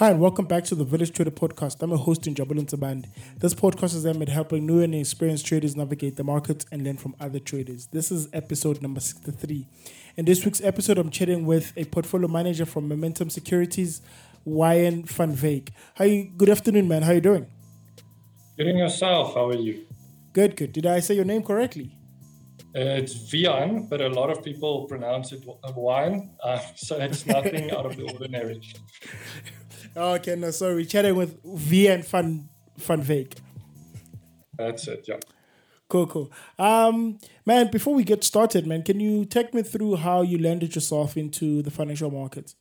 Hi, and welcome back to the Village Trader Podcast. I'm a host in Jabulin Taband. This podcast is aimed at helping new and experienced traders navigate the market and learn from other traders. This is episode number 63. In this week's episode, I'm chatting with a portfolio manager from Momentum Securities, Wyan van Wyk. Hi, good afternoon, man. How are you doing? Good in yourself. How are you? Good, good. Did I say your name correctly? Uh, it's Vian, but a lot of people pronounce it wine, uh, so it's nothing out of the ordinary. Okay, no, sorry. Chatting with Vian van, van Wyk. That's it, yeah. Cool, cool. Um, man, before we get started, man, can you take me through how you landed yourself into the financial markets?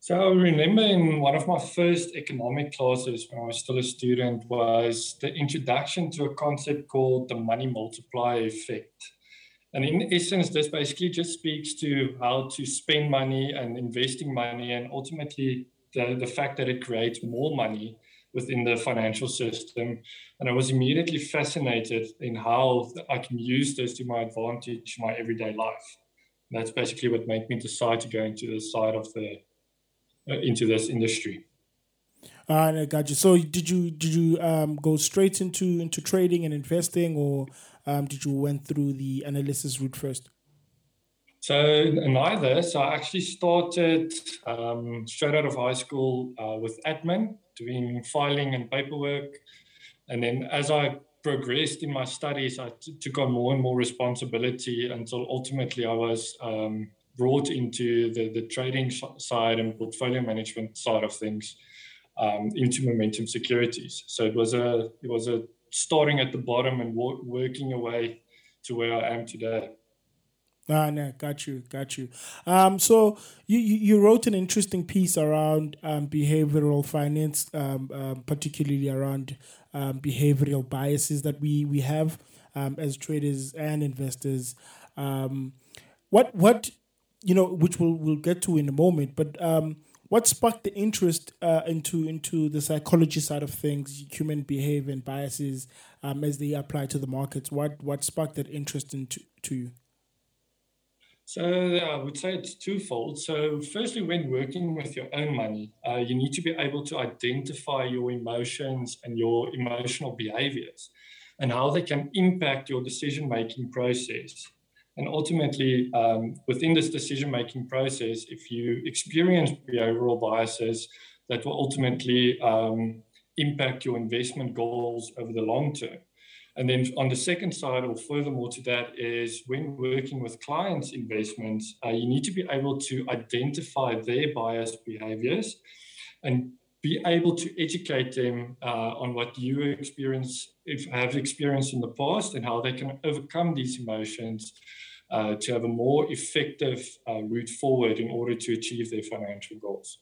So I remember in one of my first economic classes when I was still a student was the introduction to a concept called the money multiplier effect. And in essence, this basically just speaks to how to spend money and investing money, and ultimately the, the fact that it creates more money within the financial system. And I was immediately fascinated in how I can use this to my advantage in my everyday life. And that's basically what made me decide to go into the side of the into this industry. Uh, I got you. So did you did you um, go straight into into trading and investing, or um, did you went through the analysis route first? So neither. So I actually started um, straight out of high school uh, with admin, doing filing and paperwork, and then as I progressed in my studies, I t- took on more and more responsibility until ultimately I was um, brought into the, the trading side and portfolio management side of things um, into Momentum Securities. So it was a it was a starting at the bottom and wo- working away to where I am today. Ah, no, got you, got you. Um, so you, you wrote an interesting piece around um, behavioral finance, um, um, particularly around um, behavioral biases that we we have um, as traders and investors. Um, what what you know, which we'll we'll get to in a moment, but um, what sparked the interest uh, into into the psychology side of things, human behavior and biases um, as they apply to the markets? What what sparked that interest into to you? So I would say it's twofold. So firstly, when working with your own money, uh, you need to be able to identify your emotions and your emotional behaviors, and how they can impact your decision making process. And ultimately, um, within this decision making process, if you experience behavioral biases that will ultimately um, impact your investment goals over the long term. And then on the second side, or furthermore to that, is when working with clients' investments, uh, you need to be able to identify their biased behaviors and be able to educate them uh, on what you experience, if have experienced in the past, and how they can overcome these emotions uh, to have a more effective uh, route forward in order to achieve their financial goals.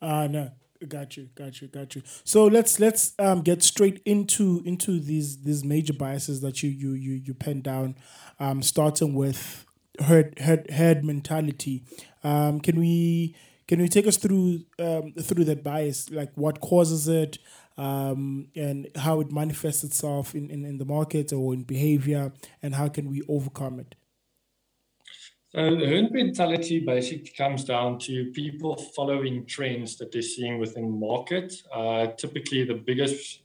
Uh, no, got you, got you, got you. So let's let's um, get straight into into these these major biases that you you you you pen down, um, starting with herd herd herd mentality. Um, can we can we take us through um, through that bias, like what causes it? Um, and how it manifests itself in, in, in the market or in behavior, and how can we overcome it? So the herd mentality basically comes down to people following trends that they're seeing within the market. Uh, typically, the biggest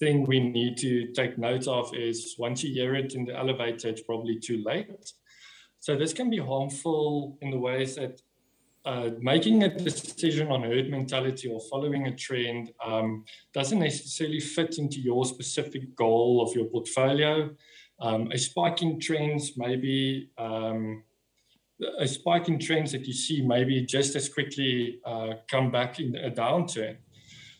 thing we need to take note of is once you hear it in the elevator, it's probably too late. So this can be harmful in the ways that uh, making a decision on herd mentality or following a trend um, doesn't necessarily fit into your specific goal of your portfolio. Um, a spike in trends maybe um, a spike in trends that you see maybe just as quickly uh, come back in a downturn.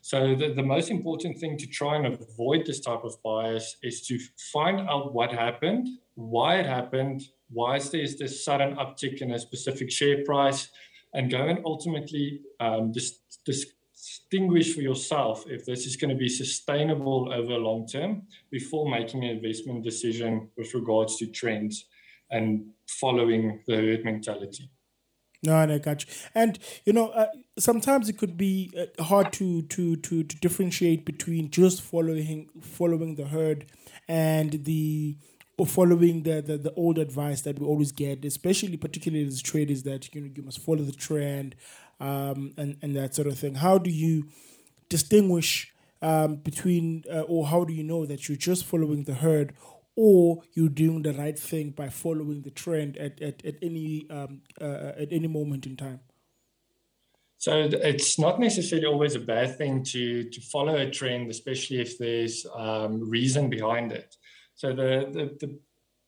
So the, the most important thing to try and avoid this type of bias is to find out what happened, why it happened, why is there this sudden uptick in a specific share price, and go and ultimately um, dis- distinguish for yourself if this is going to be sustainable over long term before making an investment decision with regards to trends and following the herd mentality. No, I got you. And you know, uh, sometimes it could be uh, hard to, to to to differentiate between just following following the herd and the or following the, the the old advice that we always get, especially particularly as traders, that you know you must follow the trend. um, and and that sort of thing. How do you distinguish um, between, uh, or how do you know that you're just following the herd, or you're doing the right thing by following the trend at at, at any um, uh, at any moment in time? So it's not necessarily always a bad thing to to follow a trend, especially if there's um, reason behind it. So the, the the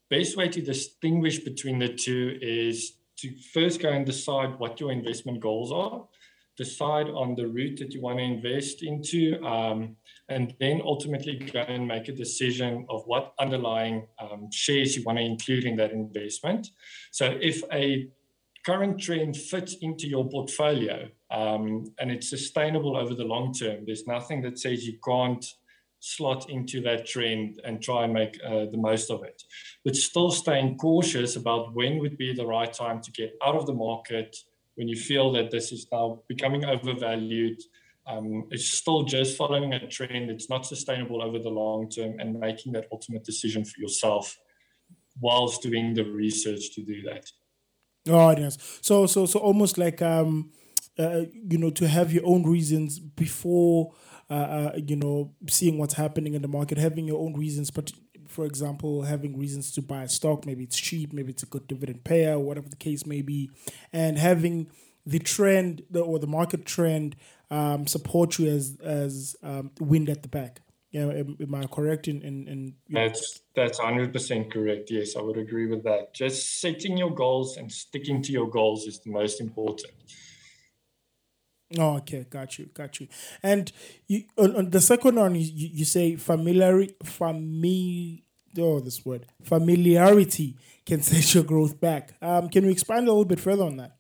best way to distinguish between the two is to first go and decide what your investment goals are, decide on the route that you want to invest into, um, and then ultimately go and make a decision of what underlying um, shares you want to include in that investment. So if a current trend fits into your portfolio um, and it's sustainable over the long term, there's nothing that says you can't slot into that trend and try and make uh, the most of it. But still staying cautious about when would be the right time to get out of the market when you feel that this is now becoming overvalued. Um, it's still just following a trend. It's not sustainable over the long term and making that ultimate decision for yourself whilst doing the research to do that. Oh, yes. So, so, so almost like, um, uh, you know, to have your own reasons before uh, uh, you know, seeing what's happening in the market, having your own reasons, but for example, having reasons to buy a stock, maybe it's cheap, maybe it's a good dividend payer, whatever the case may be, and having the trend or the market trend um, support you as as um, wind at the back. Yeah, am, am I correct in in, in That's that's hundred percent correct. Yes, I would agree with that. Just setting your goals and sticking to your goals is the most important. Oh, okay, got you, got you. And you on, on the second one, you, you say familiar, family. Oh, this word familiarity can set your growth back. Um, can you expand a little bit further on that?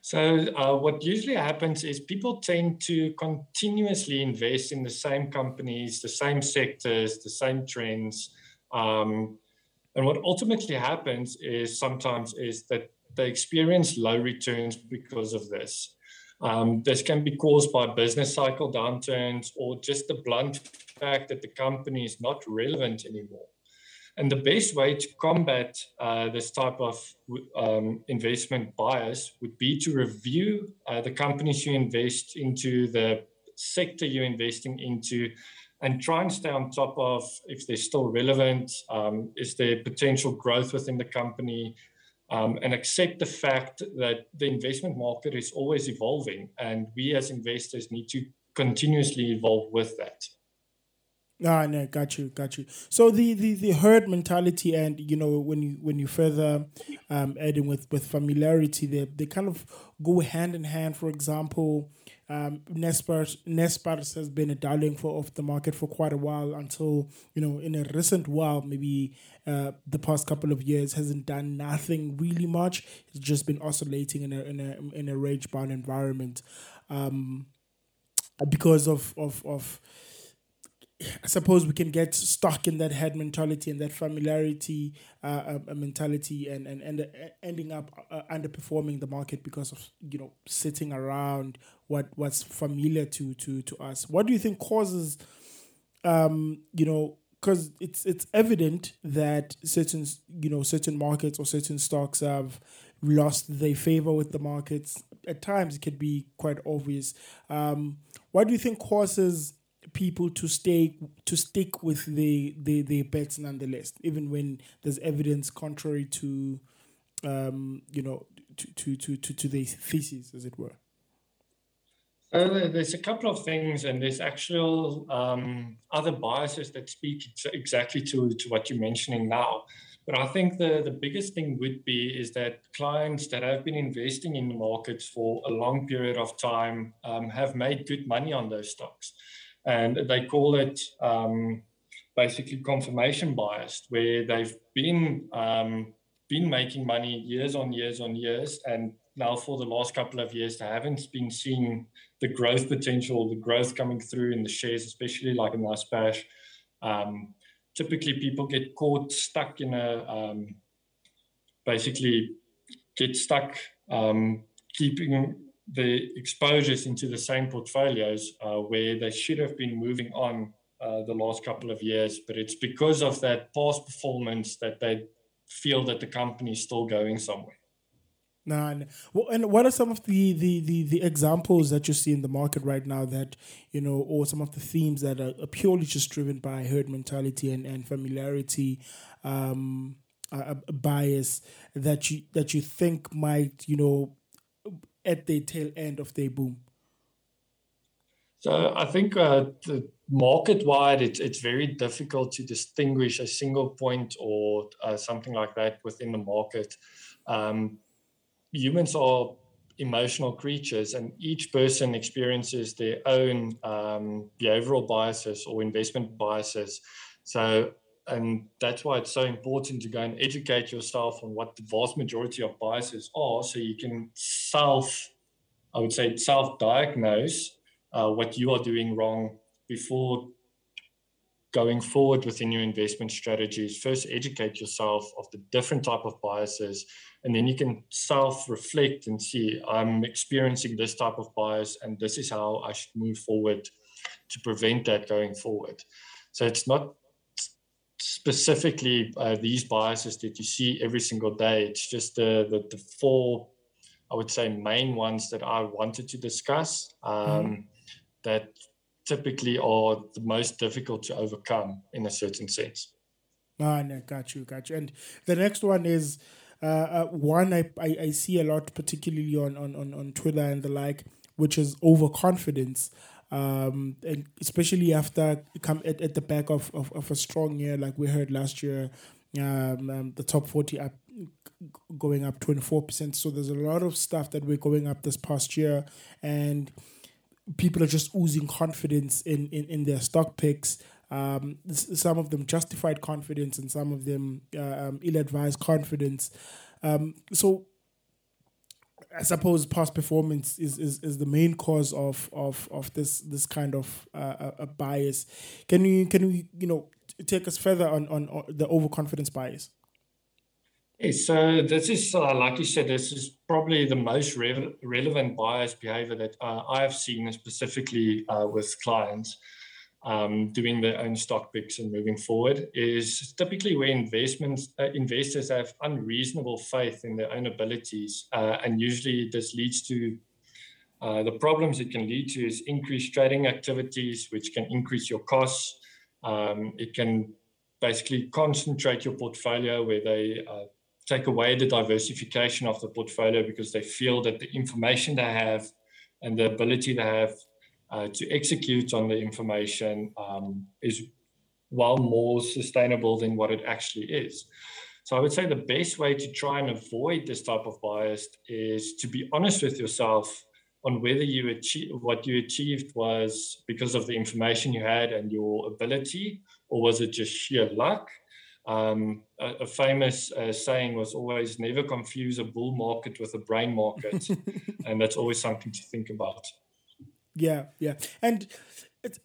So, uh, what usually happens is people tend to continuously invest in the same companies, the same sectors, the same trends. Um, and what ultimately happens is sometimes is that they experience low returns because of this. Um, this can be caused by business cycle downturns or just the blunt fact that the company is not relevant anymore. And the best way to combat uh, this type of um, investment bias would be to review uh, the companies you invest into, the sector you're investing into, and try and stay on top of if they're still relevant, um, is there potential growth within the company, um, and accept the fact that the investment market is always evolving, and we as investors need to continuously evolve with that. Ah, no, got you, got you. So the, the, the herd mentality, and you know, when you when you further um, adding with with familiarity, they they kind of go hand in hand. For example, um, Naspers Naspers has been a darling for of the market for quite a while until you know in a recent while maybe uh, the past couple of years hasn't done nothing really much. It's just been oscillating in a in a in a range bound environment um, because of of of I suppose we can get stuck in that herd mentality and that familiarity uh, uh, mentality, and and and uh, ending up uh, underperforming the market because of you know sitting around what what's familiar to to to us. What do you think causes, um, you know, because it's it's evident that certain you know certain markets or certain stocks have lost their favor with the markets. At times, it could be quite obvious. Um, what do you think causes people to stay to stick with the the the bets nonetheless, even when there's evidence contrary to um, you know to to to to, to the thesis, as it were. Uh, there's a couple of things, and there's actual um, other biases that speak exactly to, to what you're mentioning now. But I think the, the biggest thing would be is that clients that have been investing in the markets for a long period of time um, have made good money on those stocks and they call it um, basically confirmation bias, where they've been um, been making money years on years on years, and now for the last couple of years they haven't been seeing the growth potential, the growth coming through in the shares, especially like in Naspers. Um, typically, people get caught stuck in a um, basically get stuck um, keeping the exposures into the same portfolios uh, where they should have been moving on uh, the last couple of years, but it's because of that past performance that they feel that the company is still going somewhere. Nah, nah. Well, and what are some of the, the, the, the examples that you see in the market right now that, you know, or some of the themes that are, purely just driven by herd mentality and, and familiarity, um, bias that you that you think might, you know, at the tail end of their boom? So I think uh, market wide, it's it's very difficult to distinguish a single point or uh, something like that within the market. Um, humans are emotional creatures, and each person experiences their own um, behavioral biases or investment biases. So, and that's why it's so important to go and educate yourself on what the vast majority of biases are, so you can self, I would say, self-diagnose uh, what you are doing wrong before going forward within your investment strategies. First educate yourself of the different type of biases and then you can self reflect and see i'm experiencing this type of bias and this is how i should move forward to prevent that going forward. So it's not specifically uh, these biases that you see every single day it's just the, the, the four i would say main ones that i wanted to discuss um, mm that typically are the most difficult to overcome in a certain sense. Ah, no, got you, got you. And the next one is uh, uh, one I, I, I, see a lot, particularly on, on, on, on Twitter and the like, which is overconfidence. Um, and especially after come at, at the back of, of, of a strong year, like we heard last year, um, um, the top 40 up going up 24%. So there's a lot of stuff that we're going up this past year. And people are just oozing confidence in, in, in their stock picks. Um, some of them justified confidence and some of them uh, um, ill-advised confidence. Um, so I suppose past performance is, is, is the main cause of, of, of this this kind of uh, a bias. Can you can you you know take us further on, on, on the overconfidence bias? so this is, uh, like you said, this is probably the most re- relevant bias behavior that uh, I have seen specifically uh, with clients um, doing their own stock picks and moving forward. Is typically where investments uh, investors have unreasonable faith in their own abilities, uh, and usually this leads to uh, the problems it can lead to is increased trading activities, which can increase your costs. Um, it can basically concentrate your portfolio where they take away the diversification of the portfolio because they feel that the information they have and the ability they have uh, to execute on the information um, is well more sustainable than what it actually is. So I would say the best way to try and avoid this type of bias is to be honest with yourself on whether you achieve what you achieved was because of the information you had and your ability, or was it just sheer luck? Um, a, a, famous uh, saying was always never confuse a bull market with a brain market. and that's always something to think about. Yeah, yeah. And it's,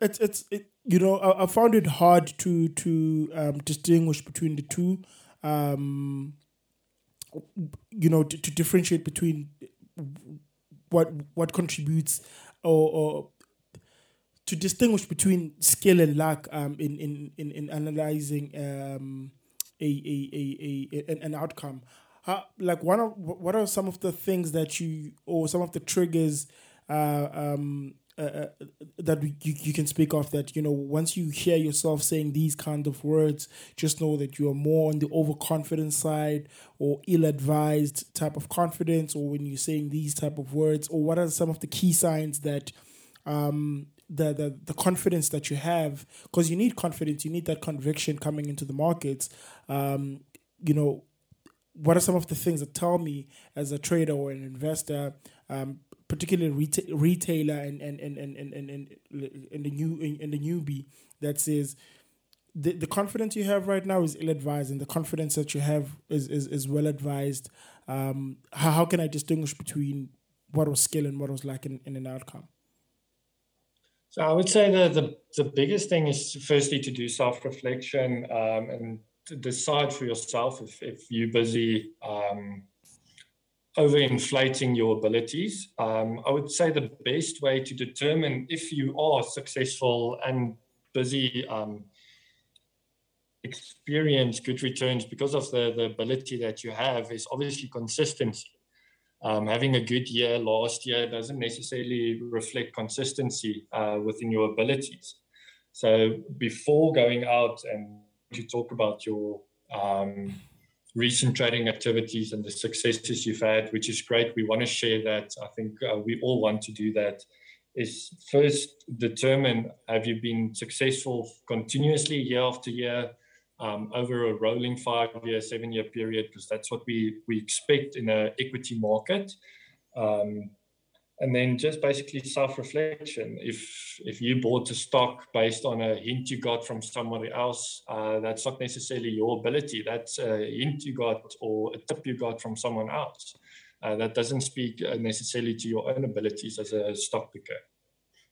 it's, it's it, you know, I, I, found it hard to, to um, distinguish between the two. Um, you know, to, to differentiate between what what contributes or, or to distinguish between skill and luck um, in, in, in, in analyzing um, a, a, a, a, an outcome. How, like one of what are some of the things that you or some of the triggers uh, um, uh, uh, that you, you can speak of that you know once you hear yourself saying these kind of words just know that you are more on the overconfident side or ill-advised type of confidence or when you're saying these type of words or what are some of the key signs that um, the the, the confidence that you have because you need confidence you need that conviction coming into the markets. Um, you know what are some of the things that tell me as a trader or an investor um, particularly reta- retailer and and and and and, and, and the new in the newbie that says the, the confidence you have right now is ill advised and the confidence that you have is is, is well advised um, how, how can i distinguish between what was skill and what was like in, in an outcome? So I would say the the, the biggest thing is firstly to do self reflection um, and decide for yourself if if you're busy um, overinflating your abilities. Um, I would say the best way to determine if you are successful and busy um, experience good returns because of the, the ability that you have is obviously consistency. Um, having a good year last year doesn't necessarily reflect consistency uh, within your abilities. So before going out and to talk about your um, recent trading activities and the successes you've had, which is great. We want to share that. I think uh, we all want to do that. Is first determine have you been successful continuously year after year um, over a rolling five year, seven year period, because that's what we, we expect in an equity market. Um, and then just basically self-reflection if if you bought a stock based on a hint you got from somebody else uh, that's not necessarily your ability that's a hint you got or a tip you got from someone else uh, that doesn't speak uh, necessarily to your own abilities as a stock picker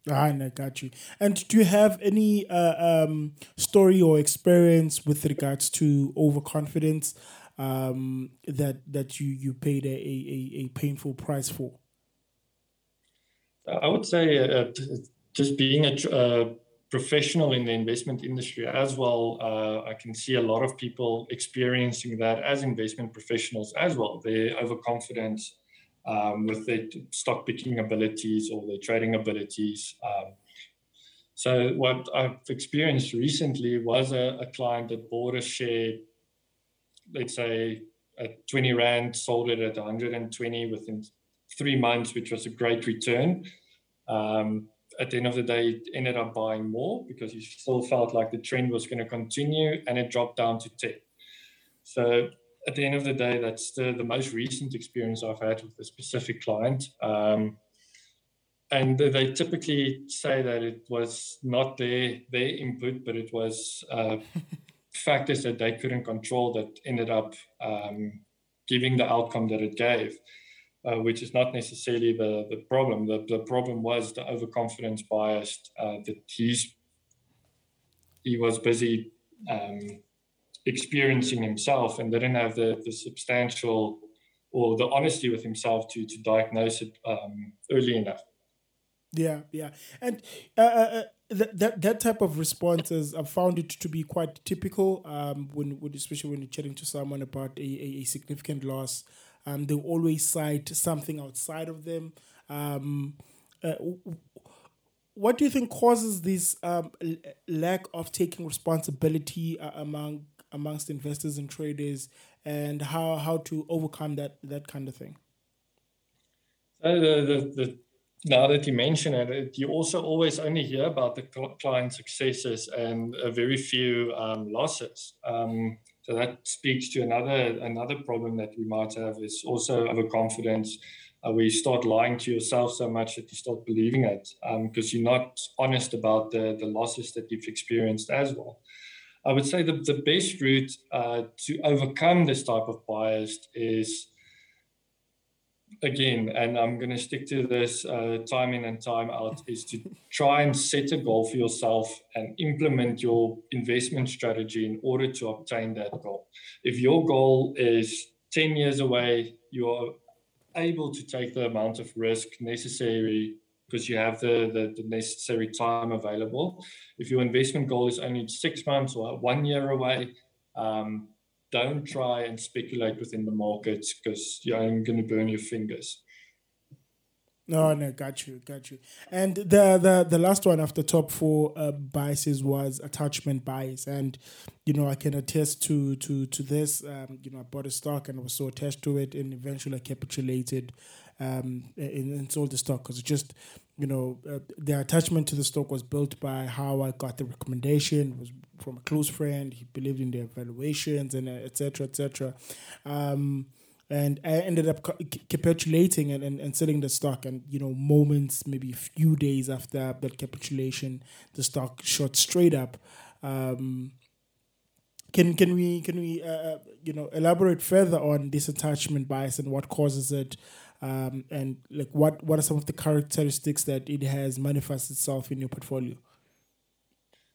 Ah, I got you. And do you have any uh, um, story or experience with regards to overconfidence um, that that you you paid a, a, a painful price for? I would say uh, just being a uh, professional in the investment industry as well, uh, I can see a lot of people experiencing that as investment professionals as well. Their overconfidence um, with their stock picking abilities or their trading abilities. Um, so what I've experienced recently was a, a client that bought a share, let's say at 20 rand, sold it at 120 within three months, which was a great return. Um, at the end of the day, it ended up buying more because he still felt like the trend was going to continue and it dropped down to 10. So at the end of the day, that's the, the most recent experience I've had with a specific client. Um, and they typically say that it was not their, their input, but it was uh, factors that they couldn't control that ended up um, giving the outcome that it gave uh, which is not necessarily the, the problem. The, the problem was the overconfidence bias uh, that he's he was busy um, experiencing himself and didn't have the, the substantial or the honesty with himself to to diagnose it um, early enough. Yeah, yeah, and uh, uh, uh that, that that type of responses, I've found it to be quite typical. Um, when, when especially when you're chatting to someone about a, a, a significant loss, um, they always cite something outside of them. Um, uh, what do you think causes this um, lack of taking responsibility uh, among amongst investors and traders, and how how to overcome that that kind of thing? So the, the, the now that you mention it, you also always only hear about the client successes and very few um, losses. Um, so that speaks to another another problem that we might have is also overconfidence. Uh, where you start lying to yourself so much that you start believing it because um, you're not honest about the, the losses that you've experienced as well. I would say the, the best route uh, to overcome this type of bias is again, and I'm going to stick to this uh, time in and time out, is to try and set a goal for yourself and implement your investment strategy in order to obtain that goal. If your goal is 10 years away, you're able to take the amount of risk necessary because you have the, the, the, necessary time available. If your investment goal is only six months or one year away, um, don't try and speculate within the markets because you're going to burn your fingers. No, no, got you, got you. And the the the last one after top four uh, biases was attachment bias, and you know I can attest to to to this. Um, you know, I bought a stock and I was so attached to it, and eventually I capitulated um, and, and sold the stock because it just you know, uh, the attachment to the stock was built by how I got the recommendation. Was from a close friend. He believed in the evaluations and etc. Uh, etc. Et um, and I ended up capitulating and, and, and selling the stock. And you know, moments, maybe a few days after that capitulation, the stock shot straight up. Um, can can we can we uh, uh you know elaborate further on this attachment bias and what causes it? Um, and like what what are some of the characteristics that it has manifested itself in your portfolio?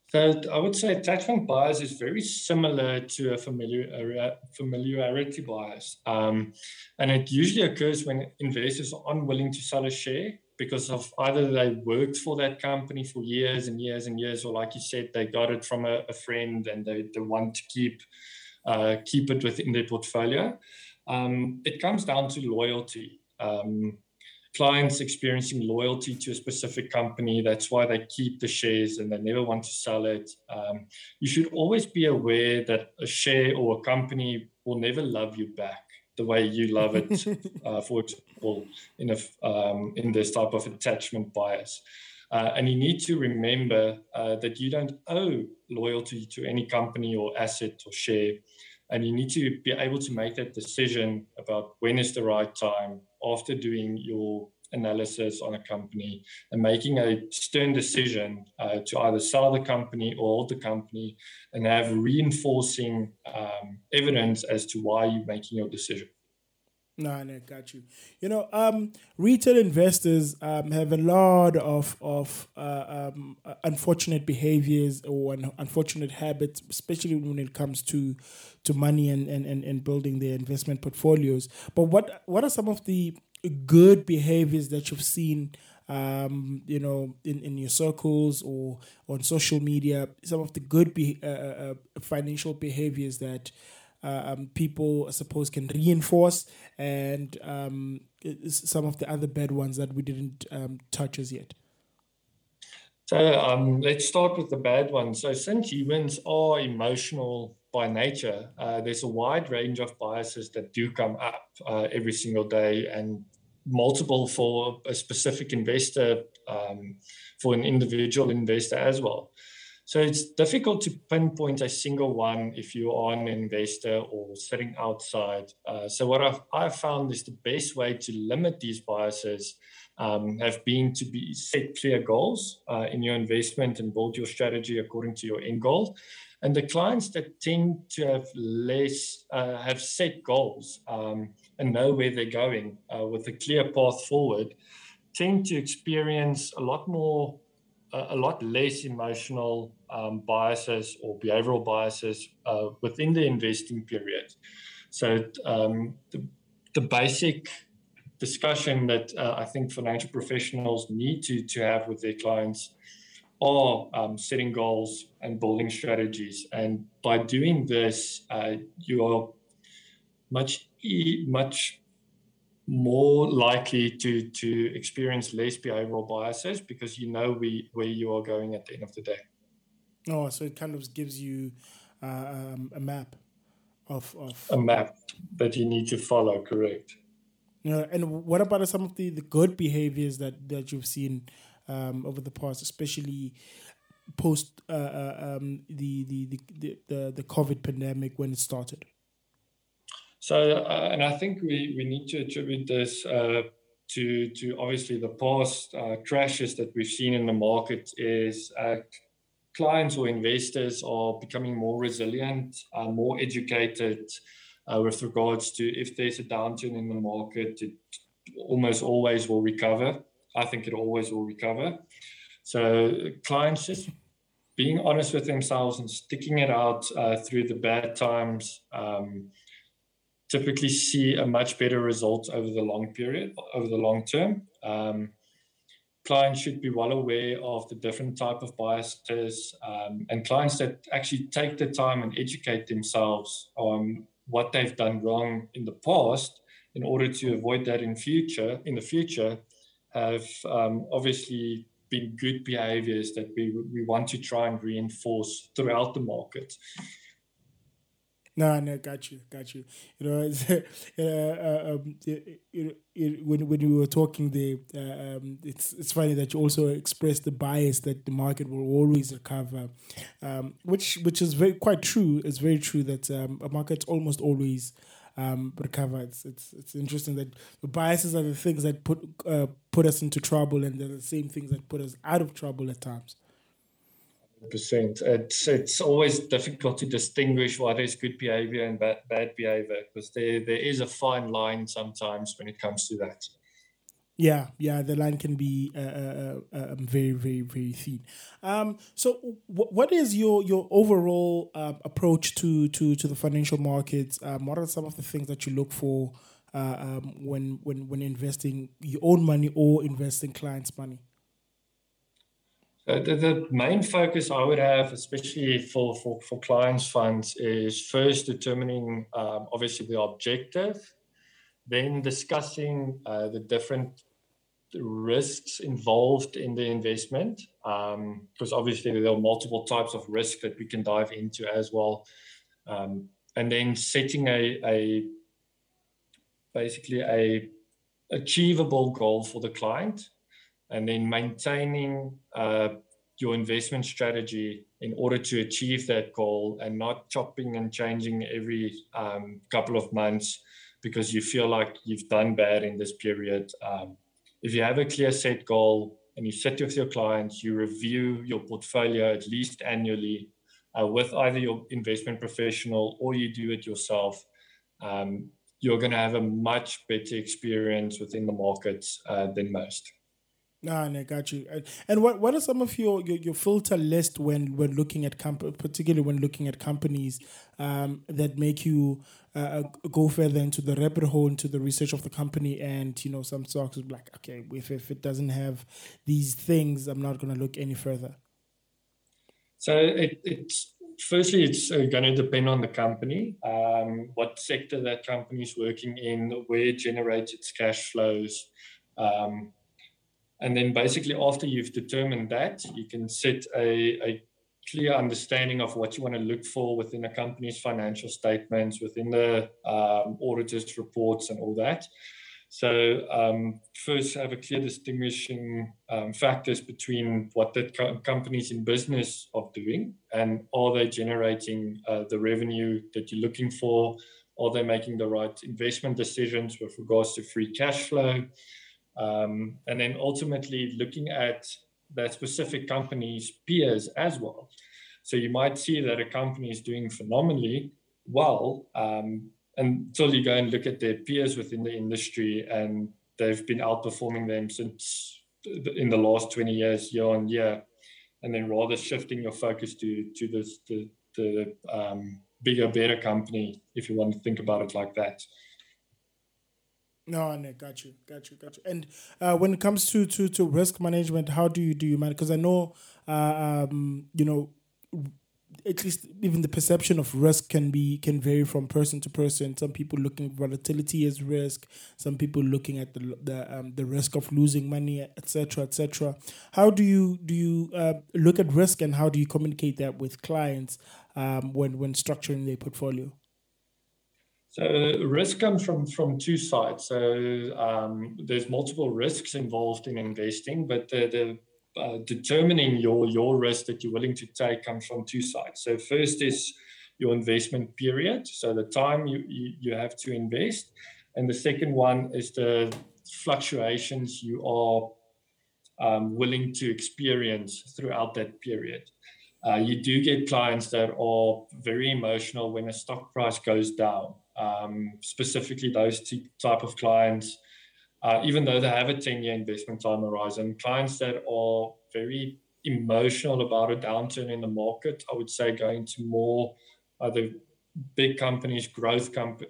So I would say attachment bias is very similar to a familiar, familiarity bias, um, and it usually occurs when investors are unwilling to sell a share because of either they worked for that company for years and years and years, or like you said, they got it from a, a friend and they, they want to keep uh, keep it within their portfolio. Um, it comes down to loyalty. Um, clients experiencing loyalty to a specific company. That's why they keep the shares and they never want to sell it. Um, you should always be aware that a share or a company will never love you back the way you love it. uh, for example, in a um, in this type of attachment bias. Uh, and you need to remember uh, that you don't owe loyalty to any company or asset or share. And you need to be able to make that decision about when is the right time after doing your analysis on a company and making a stern decision uh, to either sell the company or hold the company and have reinforcing um, evidence as to why you're making your decision. No, no, got you. You know, um, retail investors um, have a lot of of uh, um, unfortunate behaviors or unfortunate habits, especially when it comes to to money and, and, and, and building their investment portfolios. But what what are some of the good behaviors that you've seen? Um, you know, in, in your circles or on social media, some of the good be- uh, uh, uh financial behaviors that uh, um, people, I suppose, can reinforce, and um, some of the other bad ones that we didn't um, touch as yet? So um, let's start with the bad ones. So since humans are emotional by nature, uh, there's a wide range of biases that do come up uh, every single day, and multiple for a specific investor, um, for an individual investor as well. So it's difficult to pinpoint a single one if you are an investor or sitting outside. Uh, so what I've, I've, found is the best way to limit these biases um, have been to be set clear goals uh, in your investment and build your strategy according to your end goal. And the clients that tend to have less uh, have set goals um, and know where they're going uh, with a clear path forward tend to experience a lot more a, lot less emotional um, biases or behavioral biases uh, within the investing period. So um, the, the basic discussion that uh, I think financial professionals need to, to have with their clients are um, setting goals and building strategies. And by doing this, uh, you are much much more likely to to experience less behavioral biases because you know we, where you are going at the end of the day. Oh, so it kind of gives you uh, um, a map of, of a map that you need to follow. Correct. Yeah, and what about some of the, the good behaviors that that you've seen um, over the past, especially post uh, uh, um, the, the, the the the COVID pandemic when it started? So, uh, and I think we, we need to attribute this uh, to, to obviously the past uh, crashes that we've seen in the market is uh, clients or investors are becoming more resilient, uh, more educated uh, with regards to if there's a downturn in the market, it almost always will recover. I think it always will recover. So clients just being honest with themselves and sticking it out through the bad times. Um, typically see a much better result over the long period, over the long term. Um, clients should be well aware of the different type of biases um, and clients that actually take the time and educate themselves on what they've done wrong in the past in order to avoid that in future in the future have um, obviously been good behaviors that we, we want to try and reinforce throughout the market no, no, got you, got you. You know, it's, uh, um, it, it, it, when when you were talking there, uh, um, it's it's funny that you also expressed the bias that the market will always recover, um, which which is very quite true. It's very true that um, a market almost always um, recover. It's, it's it's interesting that the biases are the things that put uh, put us into trouble, and they're the same things that put us out of trouble at times percent. It's it's always difficult to distinguish what is good behavior and bad, bad behavior because there there is a fine line sometimes when it comes to that. Yeah, yeah, the line can be uh, uh, uh, um, very, very, very thin. Um, so, w- what is your your overall uh, approach to to to the financial markets? Um, what are some of the things that you look for uh, um, when when when investing your own money or investing clients' money? Uh, the, the, main focus I would have, especially for, for, for clients' funds, is first determining um, obviously the objective, then discussing uh, the different risks involved in the investment, um, because obviously there are multiple types of risk that we can dive into as well, um, and then setting a, a basically a achievable goal for the client and then maintaining uh, your investment strategy in order to achieve that goal and not chopping and changing every um, couple of months because you feel like you've done bad in this period. Um, if you have a clear set goal and you sit with your clients, you review your portfolio at least annually uh, with either your investment professional or you do it yourself, um, you're going to have a much better experience within the markets uh, than most. Ah, and I got you. And what what are some of your, your, your filter list when when looking at comp- particularly when looking at companies um, that make you uh, uh, go further into the rabbit hole into the research of the company and you know some stocks is like okay if if it doesn't have these things I'm not going to look any further. So it, it's firstly it's uh, going to depend on the company, um, what sector that company is working in, where it generates its cash flows. Um, and then basically, after you've determined that, you can set a, a clear understanding of what you want to look for within a company's financial statements, within the um, auditor's reports, and all that. So, um, first, have a clear distinguishing um, factors between what that co- in business are doing and are they generating uh, the revenue that you're looking for? Are they making the right investment decisions with regards to free cash flow? Um, and then ultimately looking at that specific company's peers as well. So you might see that a company is doing phenomenally well um, until you go and look at their peers within the industry and they've been outperforming them since in the last 20 years, year on year. And then rather shifting your focus to, to this, the, the um, bigger, better company, if you want to think about it like that. No, no, got you, got you, got you. And uh, when it comes to, to, to risk management, how do you do you manage? Because I know, uh, um, you know, at least even the perception of risk can be can vary from person to person. Some people looking at volatility as risk. Some people looking at the the um, the risk of losing money, etc., etc. How do you do you uh, look at risk, and how do you communicate that with clients um, when when structuring their portfolio? So risk comes from from two sides. So um, there's multiple risks involved in investing, but the, the uh, determining your your risk that you're willing to take comes from two sides. So first is your investment period, so the time you, you, you have to invest, and the second one is the fluctuations you are um, willing to experience throughout that period. Uh, you do get clients that are very emotional when a stock price goes down um, specifically those type of clients, uh, even though they have a 10 year investment time horizon, clients that are very emotional about a downturn in the market, I would say going to more other big companies, growth comp-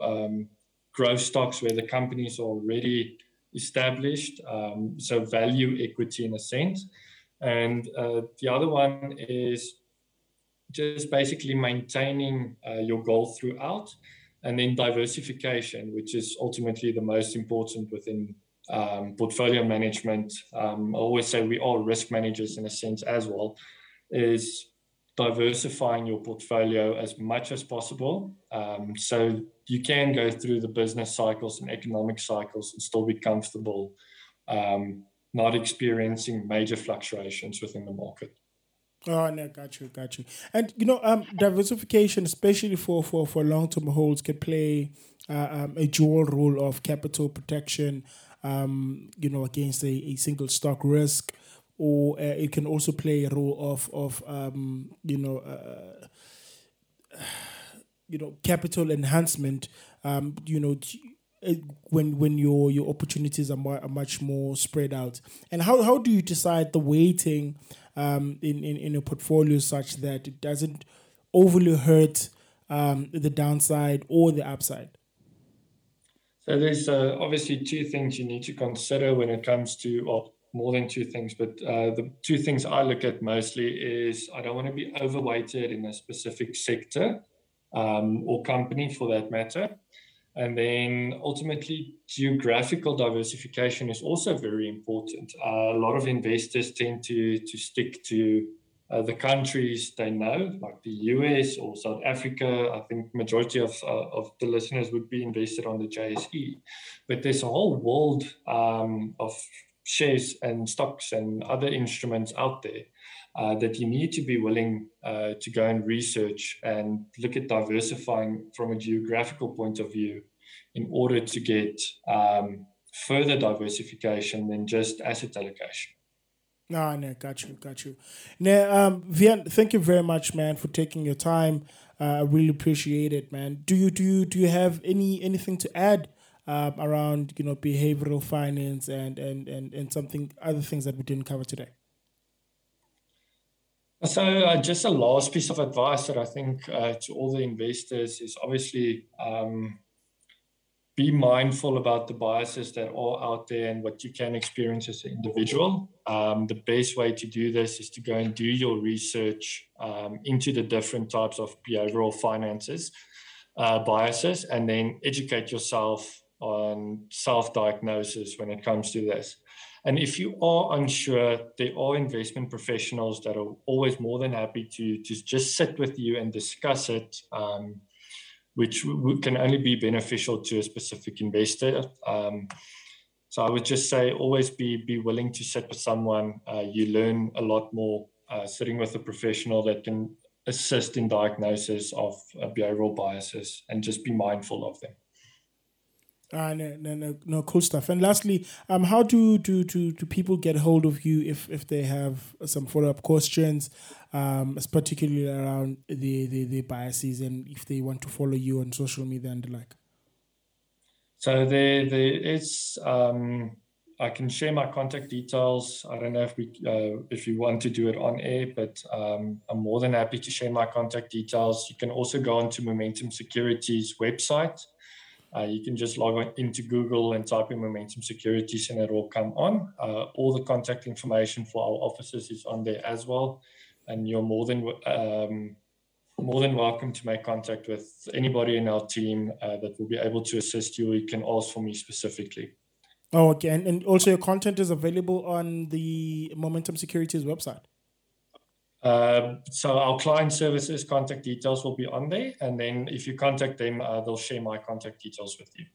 um, growth stocks where the companies are already established, um, so value equity in a sense. And uh, the other one is just basically maintaining uh, your goal throughout, and then diversification, which is ultimately the most important within um, portfolio management. Um, I always say we are risk managers in a sense as well, is diversifying your portfolio as much as possible. Um, so you can go through the business cycles and economic cycles and still be comfortable, um, not experiencing major fluctuations within the market. Oh no, got you, got you. And you know, um, diversification, especially for for for long term holds, can play uh, um, a dual role of capital protection. Um, you know, against a, a single stock risk, or uh, it can also play a role of of um, you know. Uh, you know, capital enhancement. Um, you know, when when your your opportunities are, are much more spread out. And how how do you decide the weighting um, in, in, in a portfolio such that it doesn't overly hurt um, the downside or the upside? So there's uh, obviously two things you need to consider when it comes to, well, more than two things, but uh, the two things I look at mostly is I don't want to be overweighted in a specific sector um, or company for that matter. And then ultimately, geographical diversification is also very important. Uh, a lot of investors tend to, to stick to uh, the countries they know, like the US or South Africa. I think majority of, uh, of the listeners would be invested on the JSE. But there's a whole world um, of shares and stocks and other instruments out there uh, that you need to be willing uh, to go and research and look at diversifying from a geographical point of view in order to get um, further diversification than just asset allocation. No, no, got you, got you. Now, um, Vian, thank you very much, man, for taking your time. Uh, I really appreciate it, man. Do you do you do you have any anything to add um, around you know behavioral finance and and and and something other things that we didn't cover today? So, uh, just a last piece of advice that I think uh, to all the investors is obviously um, be mindful about the biases that are out there and what you can experience as an individual. Um, the best way to do this is to go and do your research um, into the different types of behavioral finances, uh, biases, and then educate yourself on self diagnosis when it comes to this. And if you are unsure, there are investment professionals that are always more than happy to, to just sit with you and discuss it. Um, which can only be beneficial to a specific investor. Um, so I would just say always be be willing to sit with someone. Uh, you learn a lot more uh, sitting with a professional that can assist in diagnosis of uh, behavioral biases and just be mindful of them. Uh, no, no, no, no, cool stuff. And lastly, um, how do do do, do people get hold of you if if they have some follow up questions, um, particularly around the, the the biases, and if they want to follow you on social media and the like? So there there is. Um, I can share my contact details. I don't know if we uh, if you want to do it on air, but um, I'm more than happy to share my contact details. You can also go onto Momentum Securities website uh, you can just log on into Google and type in Momentum Securities and it will come on. Uh, all the contact information for our offices is on there as well. And you're more than um, more than welcome to make contact with anybody in our team uh, that will be able to assist you. You can ask for me specifically. Oh, okay. And, and also, your content is available on the Momentum Securities website. Um, so our client services contact details will be on there, and then if you contact them, uh, they'll share my contact details with you.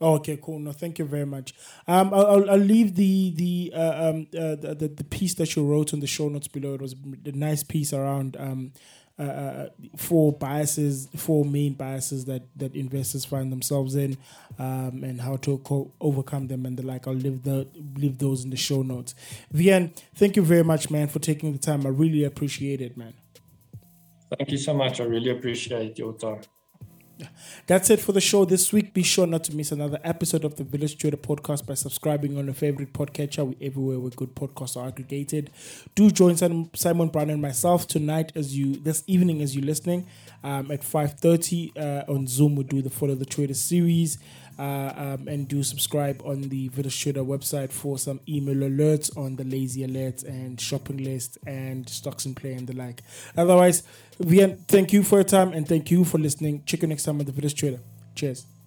okay, cool. No, thank you very much. Um, I'll, I'll leave the the uh, um uh, the, the piece that you wrote in the show notes below. It was a nice piece around um uh, uh, four biases, four main biases that, that investors find themselves in, um, and how to co- overcome them and the like. I'll leave the leave those in the show notes. Vian, thank you very much, man, for taking the time. I really appreciate it, man. Thank you so much. I really appreciate your time. That's it for the show this week. Be sure not to miss another episode of the Village Trader podcast by subscribing on your favorite podcatcher. We everywhere where good podcasts are aggregated. Do join Simon Brown and myself tonight as you this evening as you're listening um, at 5:30 uh, on Zoom. We do the Follow the Trader series. Uh, um, and do subscribe on the Village Trader website for some email alerts on the lazy alerts and shopping list and stocks and play and the like. Otherwise, Vian, thank you for your time and thank you for listening. Check you next time on the Village Trader. Cheers.